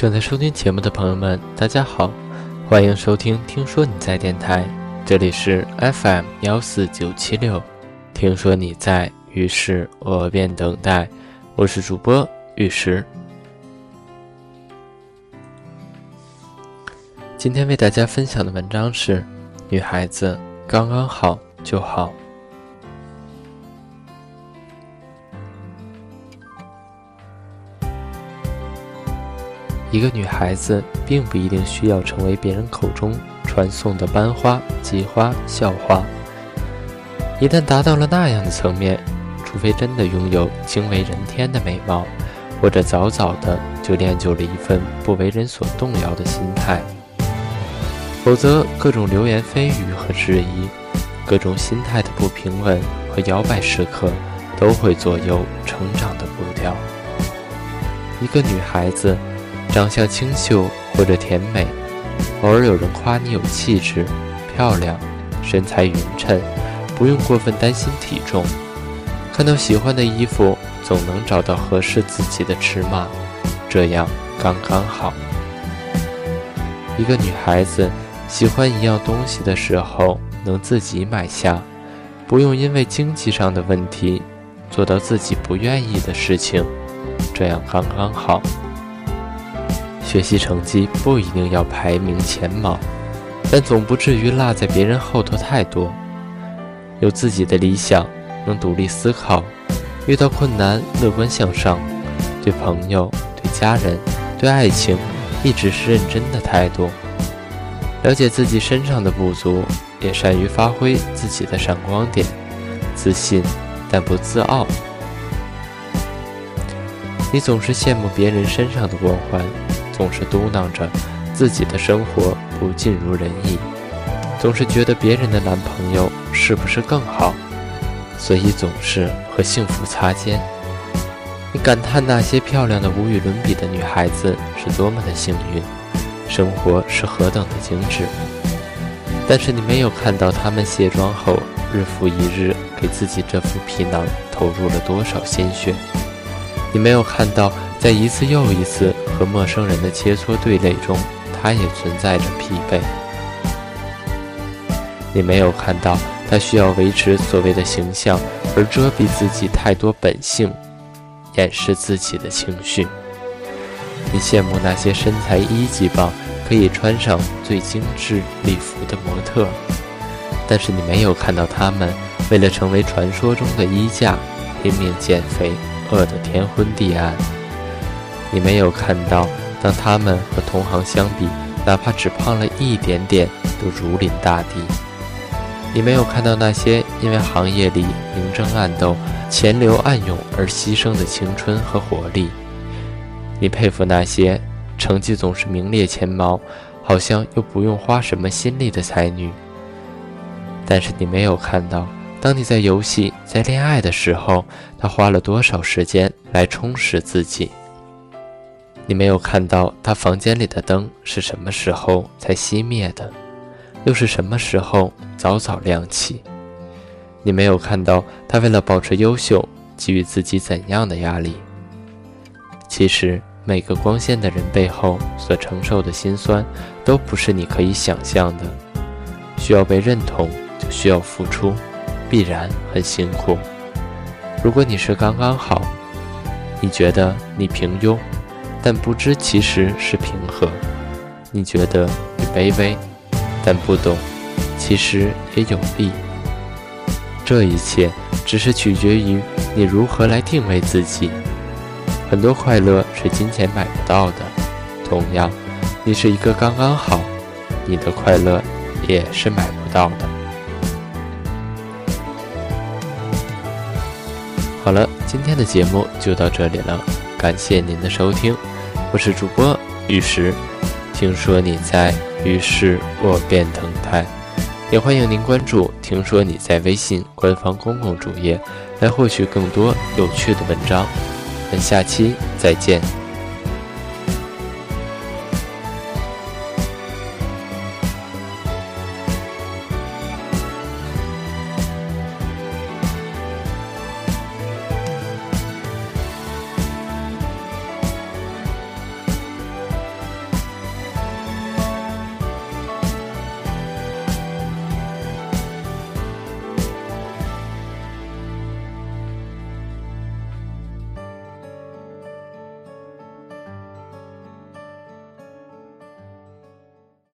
正在收听节目的朋友们，大家好，欢迎收听《听说你在电台》，这里是 FM 幺四九七六。听说你在，于是我便等待。我是主播玉石。今天为大家分享的文章是《女孩子刚刚好就好》。一个女孩子并不一定需要成为别人口中传颂的班花、菊花、校花。一旦达到了那样的层面，除非真的拥有惊为人天的美貌，或者早早的就练就了一份不为人所动摇的心态，否则各种流言蜚语和质疑，各种心态的不平稳和摇摆时刻，都会左右成长的步调。一个女孩子。长相清秀或者甜美，偶尔有人夸你有气质、漂亮，身材匀称，不用过分担心体重。看到喜欢的衣服，总能找到合适自己的尺码，这样刚刚好。一个女孩子喜欢一样东西的时候，能自己买下，不用因为经济上的问题做到自己不愿意的事情，这样刚刚好。学习成绩不一定要排名前茅，但总不至于落在别人后头太多。有自己的理想，能独立思考，遇到困难乐观向上，对朋友、对家人、对爱情，一直是认真的态度。了解自己身上的不足，也善于发挥自己的闪光点，自信但不自傲。你总是羡慕别人身上的光环。总是嘟囔着自己的生活不尽如人意，总是觉得别人的男朋友是不是更好，所以总是和幸福擦肩。你感叹那些漂亮的无与伦比的女孩子是多么的幸运，生活是何等的精致。但是你没有看到她们卸妆后日复一日给自己这副皮囊投入了多少鲜血，你没有看到在一次又一次。和陌生人的切磋对垒中，他也存在着疲惫。你没有看到他需要维持所谓的形象，而遮蔽自己太多本性，掩饰自己的情绪。你羡慕那些身材一级棒、可以穿上最精致礼服的模特，但是你没有看到他们为了成为传说中的衣架，拼命减肥，饿得天昏地暗。你没有看到，当他们和同行相比，哪怕只胖了一点点，都如临大敌。你没有看到那些因为行业里明争暗斗、钱流暗涌而牺牲的青春和活力。你佩服那些成绩总是名列前茅，好像又不用花什么心力的才女。但是你没有看到，当你在游戏、在恋爱的时候，他花了多少时间来充实自己。你没有看到他房间里的灯是什么时候才熄灭的，又是什么时候早早亮起？你没有看到他为了保持优秀，给予自己怎样的压力？其实，每个光鲜的人背后所承受的辛酸，都不是你可以想象的。需要被认同，就需要付出，必然很辛苦。如果你是刚刚好，你觉得你平庸？但不知其实是平和，你觉得你卑微，但不懂，其实也有利。这一切只是取决于你如何来定位自己。很多快乐是金钱买不到的，同样，你是一个刚刚好，你的快乐也是买不到的。好了，今天的节目就到这里了，感谢您的收听。我是主播玉石，听说你在，于是我便等待。也欢迎您关注“听说你在”微信官方公共主页，来获取更多有趣的文章。我们下期再见。